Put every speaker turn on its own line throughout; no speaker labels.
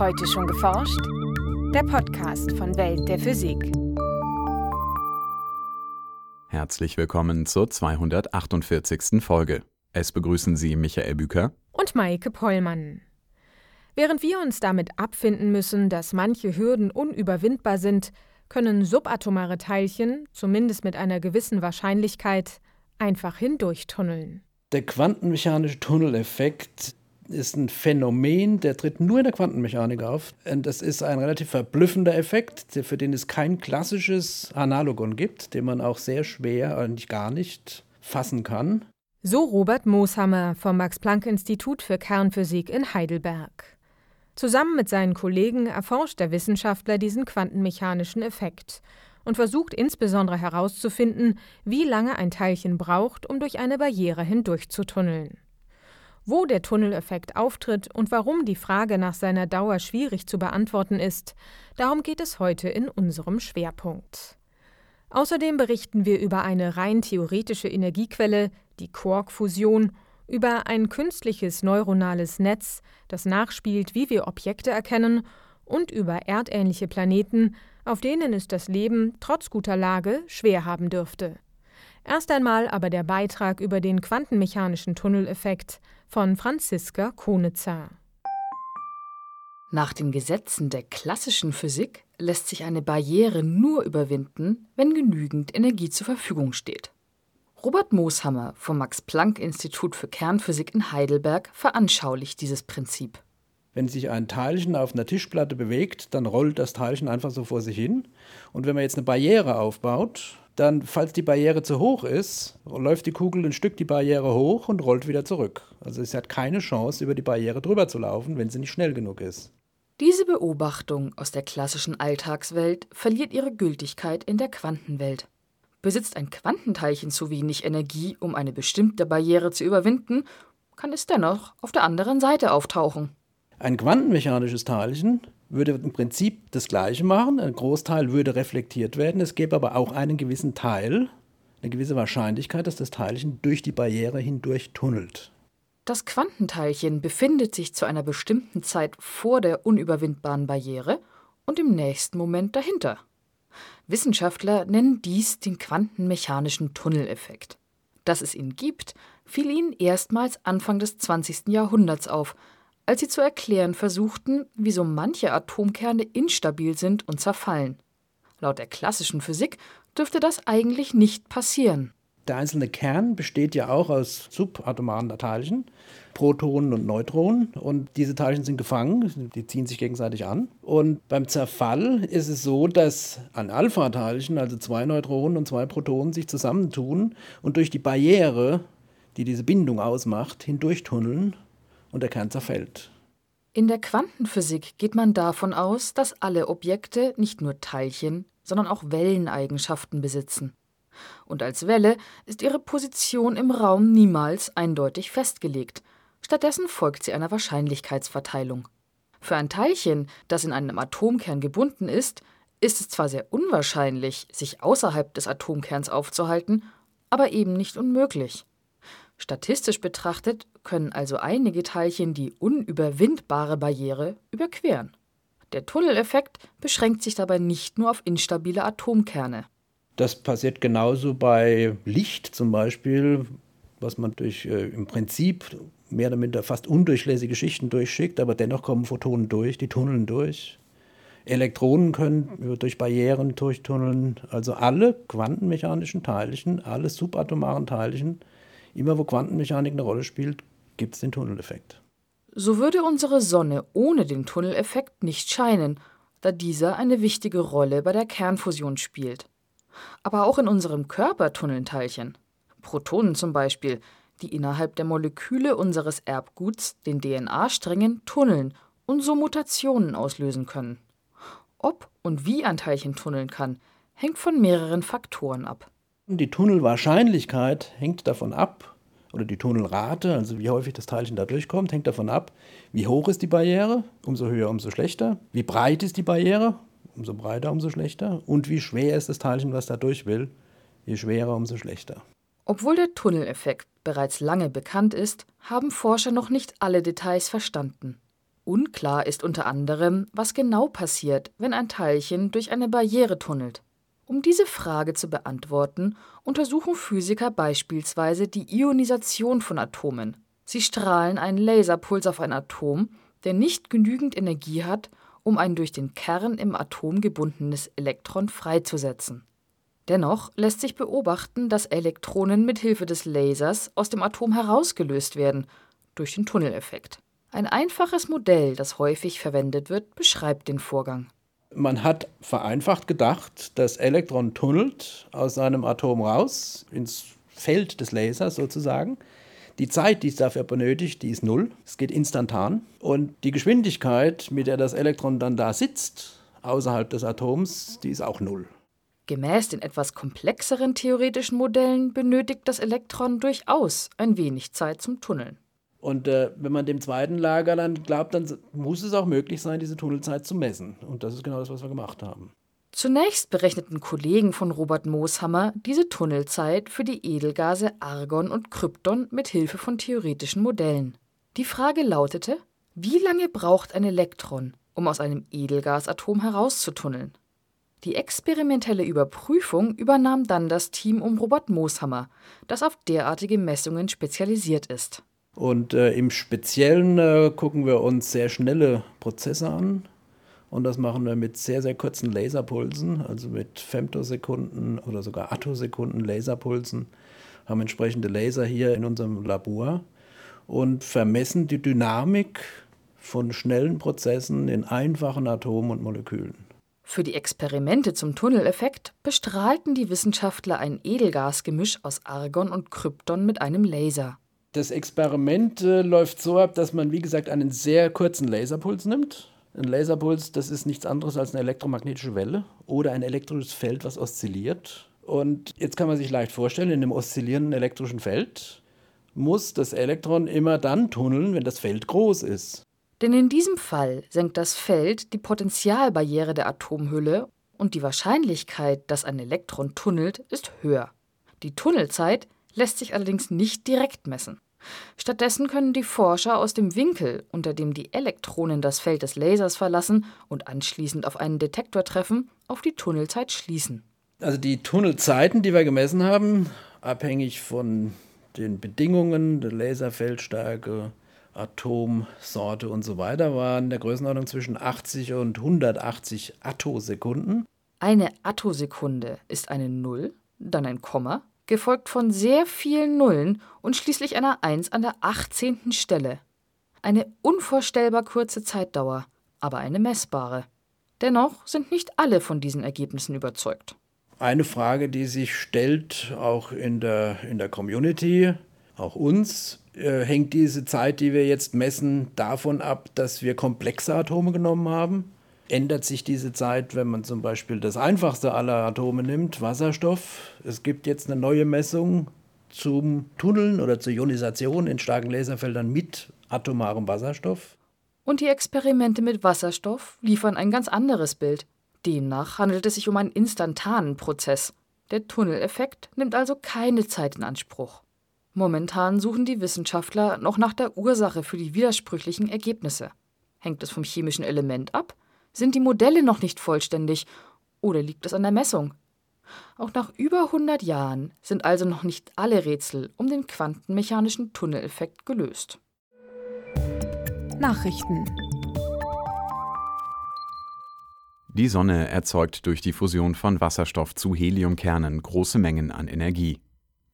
Heute schon geforscht? Der Podcast von Welt der Physik.
Herzlich willkommen zur 248. Folge. Es begrüßen Sie Michael Büker
und Maike Pollmann. Während wir uns damit abfinden müssen, dass manche Hürden unüberwindbar sind, können subatomare Teilchen, zumindest mit einer gewissen Wahrscheinlichkeit, einfach hindurchtunneln.
Der quantenmechanische Tunneleffekt ist ein Phänomen, der tritt nur in der Quantenmechanik auf. Und das ist ein relativ verblüffender Effekt, für den es kein klassisches Analogon gibt, den man auch sehr schwer, eigentlich gar nicht fassen kann.
So Robert Mooshammer vom Max-Planck-Institut für Kernphysik in Heidelberg. Zusammen mit seinen Kollegen erforscht der Wissenschaftler diesen quantenmechanischen Effekt und versucht insbesondere herauszufinden, wie lange ein Teilchen braucht, um durch eine Barriere hindurchzutunneln. Wo der Tunneleffekt auftritt und warum die Frage nach seiner Dauer schwierig zu beantworten ist, darum geht es heute in unserem Schwerpunkt. Außerdem berichten wir über eine rein theoretische Energiequelle, die Quark-Fusion, über ein künstliches neuronales Netz, das nachspielt, wie wir Objekte erkennen, und über erdähnliche Planeten, auf denen es das Leben trotz guter Lage schwer haben dürfte. Erst einmal aber der Beitrag über den quantenmechanischen Tunneleffekt von Franziska Konitzer.
Nach den Gesetzen der klassischen Physik lässt sich eine Barriere nur überwinden, wenn genügend Energie zur Verfügung steht. Robert Mooshammer vom Max-Planck-Institut für Kernphysik in Heidelberg veranschaulicht dieses Prinzip.
Wenn sich ein Teilchen auf einer Tischplatte bewegt, dann rollt das Teilchen einfach so vor sich hin. Und wenn man jetzt eine Barriere aufbaut, dann, falls die Barriere zu hoch ist, läuft die Kugel ein Stück die Barriere hoch und rollt wieder zurück. Also sie hat keine Chance, über die Barriere drüber zu laufen, wenn sie nicht schnell genug ist.
Diese Beobachtung aus der klassischen Alltagswelt verliert ihre Gültigkeit in der Quantenwelt. Besitzt ein Quantenteilchen zu wenig Energie, um eine bestimmte Barriere zu überwinden, kann es dennoch auf der anderen Seite auftauchen.
Ein quantenmechanisches Teilchen würde im Prinzip das Gleiche machen. Ein Großteil würde reflektiert werden. Es gäbe aber auch einen gewissen Teil, eine gewisse Wahrscheinlichkeit, dass das Teilchen durch die Barriere hindurch tunnelt.
Das Quantenteilchen befindet sich zu einer bestimmten Zeit vor der unüberwindbaren Barriere und im nächsten Moment dahinter. Wissenschaftler nennen dies den quantenmechanischen Tunneleffekt. Dass es ihn gibt, fiel ihnen erstmals Anfang des 20. Jahrhunderts auf, als sie zu erklären versuchten, wieso manche Atomkerne instabil sind und zerfallen. Laut der klassischen Physik dürfte das eigentlich nicht passieren.
Der einzelne Kern besteht ja auch aus subatomaren Teilchen, Protonen und Neutronen. Und diese Teilchen sind gefangen, die ziehen sich gegenseitig an. Und beim Zerfall ist es so, dass ein Alpha-Teilchen, also zwei Neutronen und zwei Protonen, sich zusammentun und durch die Barriere, die diese Bindung ausmacht, hindurchtunneln und der Kern zerfällt.
In der Quantenphysik geht man davon aus, dass alle Objekte nicht nur Teilchen, sondern auch Welleneigenschaften besitzen. Und als Welle ist ihre Position im Raum niemals eindeutig festgelegt. Stattdessen folgt sie einer Wahrscheinlichkeitsverteilung. Für ein Teilchen, das in einem Atomkern gebunden ist, ist es zwar sehr unwahrscheinlich, sich außerhalb des Atomkerns aufzuhalten, aber eben nicht unmöglich. Statistisch betrachtet können also einige Teilchen die unüberwindbare Barriere überqueren. Der Tunneleffekt beschränkt sich dabei nicht nur auf instabile Atomkerne.
Das passiert genauso bei Licht zum Beispiel, was man durch äh, im Prinzip mehr oder minder fast undurchlässige Schichten durchschickt, aber dennoch kommen Photonen durch, die tunneln durch. Elektronen können durch Barrieren durchtunneln. Also alle quantenmechanischen Teilchen, alle subatomaren Teilchen Immer wo Quantenmechanik eine Rolle spielt, gibt es den Tunneleffekt.
So würde unsere Sonne ohne den Tunneleffekt nicht scheinen, da dieser eine wichtige Rolle bei der Kernfusion spielt. Aber auch in unserem Körper tunneln Teilchen. Protonen zum Beispiel, die innerhalb der Moleküle unseres Erbguts, den DNA-Strängen, tunneln und so Mutationen auslösen können. Ob und wie ein Teilchen tunneln kann, hängt von mehreren Faktoren ab.
Die Tunnelwahrscheinlichkeit hängt davon ab, oder die Tunnelrate, also wie häufig das Teilchen da durchkommt, hängt davon ab, wie hoch ist die Barriere, umso höher, umso schlechter, wie breit ist die Barriere, umso breiter, umso schlechter, und wie schwer ist das Teilchen, was da durch will, je schwerer, umso schlechter.
Obwohl der Tunneleffekt bereits lange bekannt ist, haben Forscher noch nicht alle Details verstanden. Unklar ist unter anderem, was genau passiert, wenn ein Teilchen durch eine Barriere tunnelt. Um diese Frage zu beantworten, untersuchen Physiker beispielsweise die Ionisation von Atomen. Sie strahlen einen Laserpuls auf ein Atom, der nicht genügend Energie hat, um ein durch den Kern im Atom gebundenes Elektron freizusetzen. Dennoch lässt sich beobachten, dass Elektronen mit Hilfe des Lasers aus dem Atom herausgelöst werden durch den Tunneleffekt. Ein einfaches Modell, das häufig verwendet wird, beschreibt den Vorgang.
Man hat vereinfacht gedacht, das Elektron tunnelt aus seinem Atom raus ins Feld des Lasers sozusagen. Die Zeit, die es dafür benötigt, die ist null. Es geht instantan. Und die Geschwindigkeit, mit der das Elektron dann da sitzt, außerhalb des Atoms, die ist auch null.
Gemäß den etwas komplexeren theoretischen Modellen benötigt das Elektron durchaus ein wenig Zeit zum Tunneln.
Und äh, wenn man dem zweiten Lager dann glaubt, dann muss es auch möglich sein, diese Tunnelzeit zu messen. Und das ist genau das, was wir gemacht haben.
Zunächst berechneten Kollegen von Robert Mooshammer diese Tunnelzeit für die Edelgase Argon und Krypton mit Hilfe von theoretischen Modellen. Die Frage lautete: Wie lange braucht ein Elektron, um aus einem Edelgasatom herauszutunneln? Die experimentelle Überprüfung übernahm dann das Team um Robert Mooshammer, das auf derartige Messungen spezialisiert ist.
Und äh, im Speziellen äh, gucken wir uns sehr schnelle Prozesse an. Und das machen wir mit sehr, sehr kurzen Laserpulsen, also mit Femtosekunden oder sogar Attosekunden Laserpulsen. Haben entsprechende Laser hier in unserem Labor und vermessen die Dynamik von schnellen Prozessen in einfachen Atomen und Molekülen.
Für die Experimente zum Tunneleffekt bestrahlten die Wissenschaftler ein Edelgasgemisch aus Argon und Krypton mit einem Laser.
Das Experiment äh, läuft so ab, dass man, wie gesagt, einen sehr kurzen Laserpuls nimmt. Ein Laserpuls, das ist nichts anderes als eine elektromagnetische Welle oder ein elektrisches Feld, was oszilliert. Und jetzt kann man sich leicht vorstellen, in einem oszillierenden elektrischen Feld muss das Elektron immer dann tunneln, wenn das Feld groß ist.
Denn in diesem Fall senkt das Feld die Potentialbarriere der Atomhülle und die Wahrscheinlichkeit, dass ein Elektron tunnelt, ist höher. Die Tunnelzeit lässt sich allerdings nicht direkt messen. Stattdessen können die Forscher aus dem Winkel, unter dem die Elektronen das Feld des Lasers verlassen und anschließend auf einen Detektor treffen, auf die Tunnelzeit schließen.
Also die Tunnelzeiten, die wir gemessen haben, abhängig von den Bedingungen der Laserfeldstärke, Atomsorte und so weiter, waren der Größenordnung zwischen 80 und 180 Attosekunden.
Eine Attosekunde ist eine Null, dann ein Komma, gefolgt von sehr vielen Nullen und schließlich einer Eins an der 18. Stelle. Eine unvorstellbar kurze Zeitdauer, aber eine messbare. Dennoch sind nicht alle von diesen Ergebnissen überzeugt.
Eine Frage, die sich stellt, auch in der, in der Community, auch uns, äh, hängt diese Zeit, die wir jetzt messen, davon ab, dass wir komplexe Atome genommen haben? Ändert sich diese Zeit, wenn man zum Beispiel das einfachste aller Atome nimmt, Wasserstoff. Es gibt jetzt eine neue Messung zum Tunneln oder zur Ionisation in starken Laserfeldern mit atomarem Wasserstoff.
Und die Experimente mit Wasserstoff liefern ein ganz anderes Bild. Demnach handelt es sich um einen instantanen Prozess. Der Tunneleffekt nimmt also keine Zeit in Anspruch. Momentan suchen die Wissenschaftler noch nach der Ursache für die widersprüchlichen Ergebnisse. Hängt es vom chemischen Element ab? Sind die Modelle noch nicht vollständig oder liegt es an der Messung? Auch nach über 100 Jahren sind also noch nicht alle Rätsel um den quantenmechanischen Tunneleffekt gelöst.
Nachrichten
Die Sonne erzeugt durch die Fusion von Wasserstoff zu Heliumkernen große Mengen an Energie.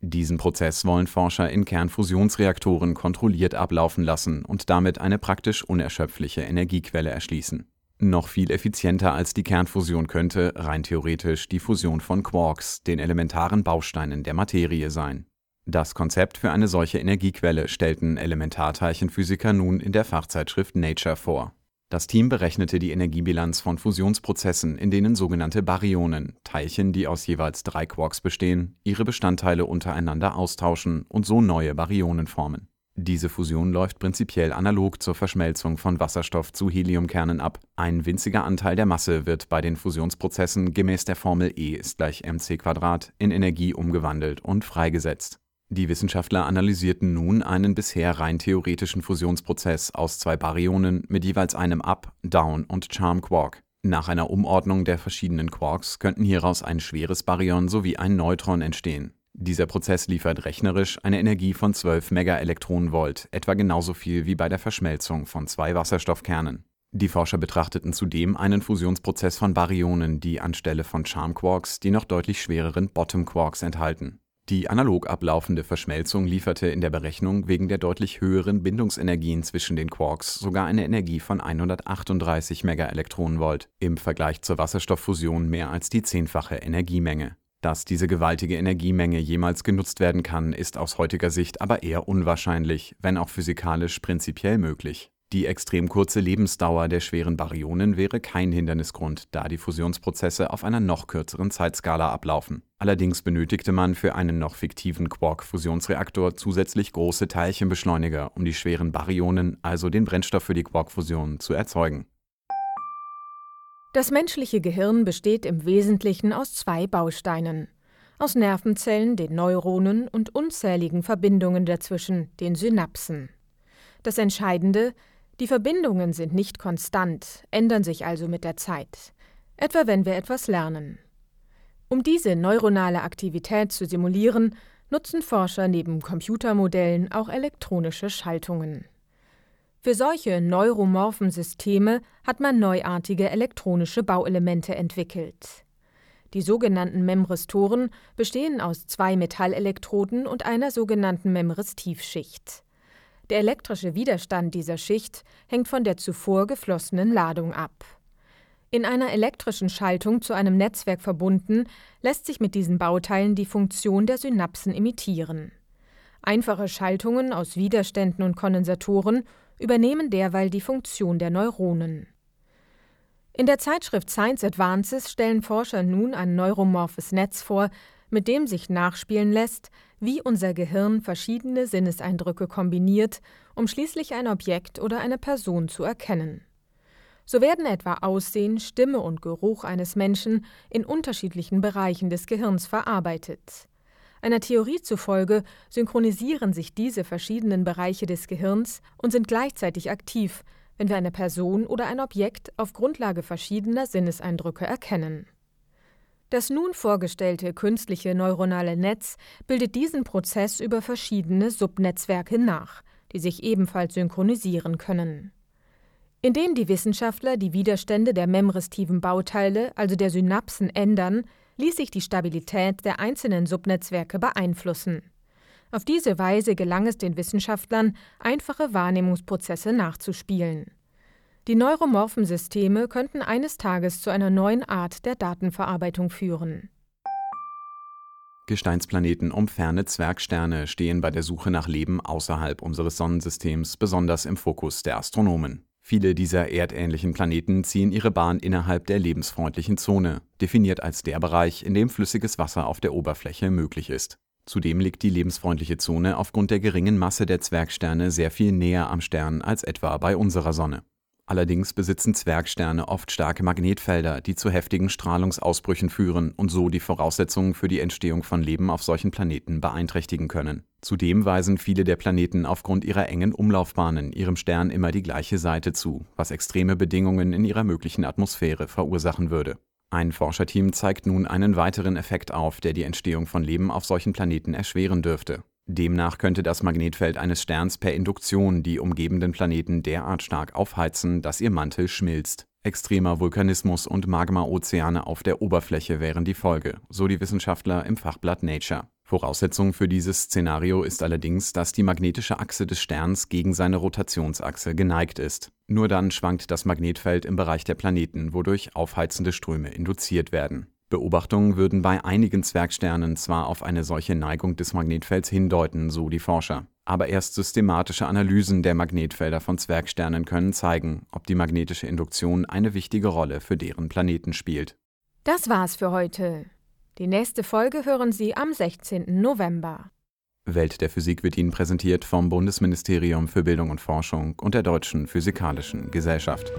Diesen Prozess wollen Forscher in Kernfusionsreaktoren kontrolliert ablaufen lassen und damit eine praktisch unerschöpfliche Energiequelle erschließen. Noch viel effizienter als die Kernfusion könnte, rein theoretisch, die Fusion von Quarks, den elementaren Bausteinen der Materie sein. Das Konzept für eine solche Energiequelle stellten Elementarteilchenphysiker nun in der Fachzeitschrift Nature vor. Das Team berechnete die Energiebilanz von Fusionsprozessen, in denen sogenannte Baryonen, Teilchen, die aus jeweils drei Quarks bestehen, ihre Bestandteile untereinander austauschen und so neue Baryonen formen. Diese Fusion läuft prinzipiell analog zur Verschmelzung von Wasserstoff zu Heliumkernen ab. Ein winziger Anteil der Masse wird bei den Fusionsprozessen gemäß der Formel E ist gleich mc in Energie umgewandelt und freigesetzt. Die Wissenschaftler analysierten nun einen bisher rein theoretischen Fusionsprozess aus zwei Baryonen mit jeweils einem Up-, Down- und Charm-Quark. Nach einer Umordnung der verschiedenen Quarks könnten hieraus ein schweres Baryon sowie ein Neutron entstehen. Dieser Prozess liefert rechnerisch eine Energie von 12 Megaelektronenvolt, etwa genauso viel wie bei der Verschmelzung von zwei Wasserstoffkernen. Die Forscher betrachteten zudem einen Fusionsprozess von Baryonen, die anstelle von Charm-Quarks die noch deutlich schwereren Bottom-Quarks enthalten. Die analog ablaufende Verschmelzung lieferte in der Berechnung wegen der deutlich höheren Bindungsenergien zwischen den Quarks sogar eine Energie von 138 Megaelektronenvolt, im Vergleich zur Wasserstofffusion mehr als die zehnfache Energiemenge. Dass diese gewaltige Energiemenge jemals genutzt werden kann, ist aus heutiger Sicht aber eher unwahrscheinlich, wenn auch physikalisch prinzipiell möglich. Die extrem kurze Lebensdauer der schweren Baryonen wäre kein Hindernisgrund, da die Fusionsprozesse auf einer noch kürzeren Zeitskala ablaufen. Allerdings benötigte man für einen noch fiktiven Quark-Fusionsreaktor zusätzlich große Teilchenbeschleuniger, um die schweren Baryonen, also den Brennstoff für die Quarkfusion, zu erzeugen.
Das menschliche Gehirn besteht im Wesentlichen aus zwei Bausteinen. Aus Nervenzellen, den Neuronen und unzähligen Verbindungen dazwischen, den Synapsen. Das Entscheidende, die Verbindungen sind nicht konstant, ändern sich also mit der Zeit, etwa wenn wir etwas lernen. Um diese neuronale Aktivität zu simulieren, nutzen Forscher neben Computermodellen auch elektronische Schaltungen. Für solche neuromorphen Systeme hat man neuartige elektronische Bauelemente entwickelt. Die sogenannten Memristoren bestehen aus zwei Metallelektroden und einer sogenannten Memristiefschicht. Der elektrische Widerstand dieser Schicht hängt von der zuvor geflossenen Ladung ab. In einer elektrischen Schaltung zu einem Netzwerk verbunden, lässt sich mit diesen Bauteilen die Funktion der Synapsen imitieren. Einfache Schaltungen aus Widerständen und Kondensatoren übernehmen derweil die Funktion der Neuronen. In der Zeitschrift Science Advances stellen Forscher nun ein neuromorphes Netz vor, mit dem sich nachspielen lässt, wie unser Gehirn verschiedene Sinneseindrücke kombiniert, um schließlich ein Objekt oder eine Person zu erkennen. So werden etwa Aussehen, Stimme und Geruch eines Menschen in unterschiedlichen Bereichen des Gehirns verarbeitet. Einer Theorie zufolge synchronisieren sich diese verschiedenen Bereiche des Gehirns und sind gleichzeitig aktiv, wenn wir eine Person oder ein Objekt auf Grundlage verschiedener Sinneseindrücke erkennen. Das nun vorgestellte künstliche neuronale Netz bildet diesen Prozess über verschiedene Subnetzwerke nach, die sich ebenfalls synchronisieren können. Indem die Wissenschaftler die Widerstände der memristiven Bauteile, also der Synapsen, ändern, ließ sich die Stabilität der einzelnen Subnetzwerke beeinflussen. Auf diese Weise gelang es den Wissenschaftlern, einfache Wahrnehmungsprozesse nachzuspielen. Die neuromorphen Systeme könnten eines Tages zu einer neuen Art der Datenverarbeitung führen.
Gesteinsplaneten um ferne Zwergsterne stehen bei der Suche nach Leben außerhalb unseres Sonnensystems besonders im Fokus der Astronomen. Viele dieser erdähnlichen Planeten ziehen ihre Bahn innerhalb der lebensfreundlichen Zone, definiert als der Bereich, in dem flüssiges Wasser auf der Oberfläche möglich ist. Zudem liegt die lebensfreundliche Zone aufgrund der geringen Masse der Zwergsterne sehr viel näher am Stern als etwa bei unserer Sonne. Allerdings besitzen Zwergsterne oft starke Magnetfelder, die zu heftigen Strahlungsausbrüchen führen und so die Voraussetzungen für die Entstehung von Leben auf solchen Planeten beeinträchtigen können. Zudem weisen viele der Planeten aufgrund ihrer engen Umlaufbahnen ihrem Stern immer die gleiche Seite zu, was extreme Bedingungen in ihrer möglichen Atmosphäre verursachen würde. Ein Forscherteam zeigt nun einen weiteren Effekt auf, der die Entstehung von Leben auf solchen Planeten erschweren dürfte. Demnach könnte das Magnetfeld eines Sterns per Induktion die umgebenden Planeten derart stark aufheizen, dass ihr Mantel schmilzt. Extremer Vulkanismus und Magmaozeane auf der Oberfläche wären die Folge, so die Wissenschaftler im Fachblatt Nature. Voraussetzung für dieses Szenario ist allerdings, dass die magnetische Achse des Sterns gegen seine Rotationsachse geneigt ist. Nur dann schwankt das Magnetfeld im Bereich der Planeten, wodurch aufheizende Ströme induziert werden. Beobachtungen würden bei einigen Zwergsternen zwar auf eine solche Neigung des Magnetfelds hindeuten, so die Forscher. Aber erst systematische Analysen der Magnetfelder von Zwergsternen können zeigen, ob die magnetische Induktion eine wichtige Rolle für deren Planeten spielt.
Das war's für heute. Die nächste Folge hören Sie am 16. November.
Welt der Physik wird Ihnen präsentiert vom Bundesministerium für Bildung und Forschung und der Deutschen Physikalischen Gesellschaft.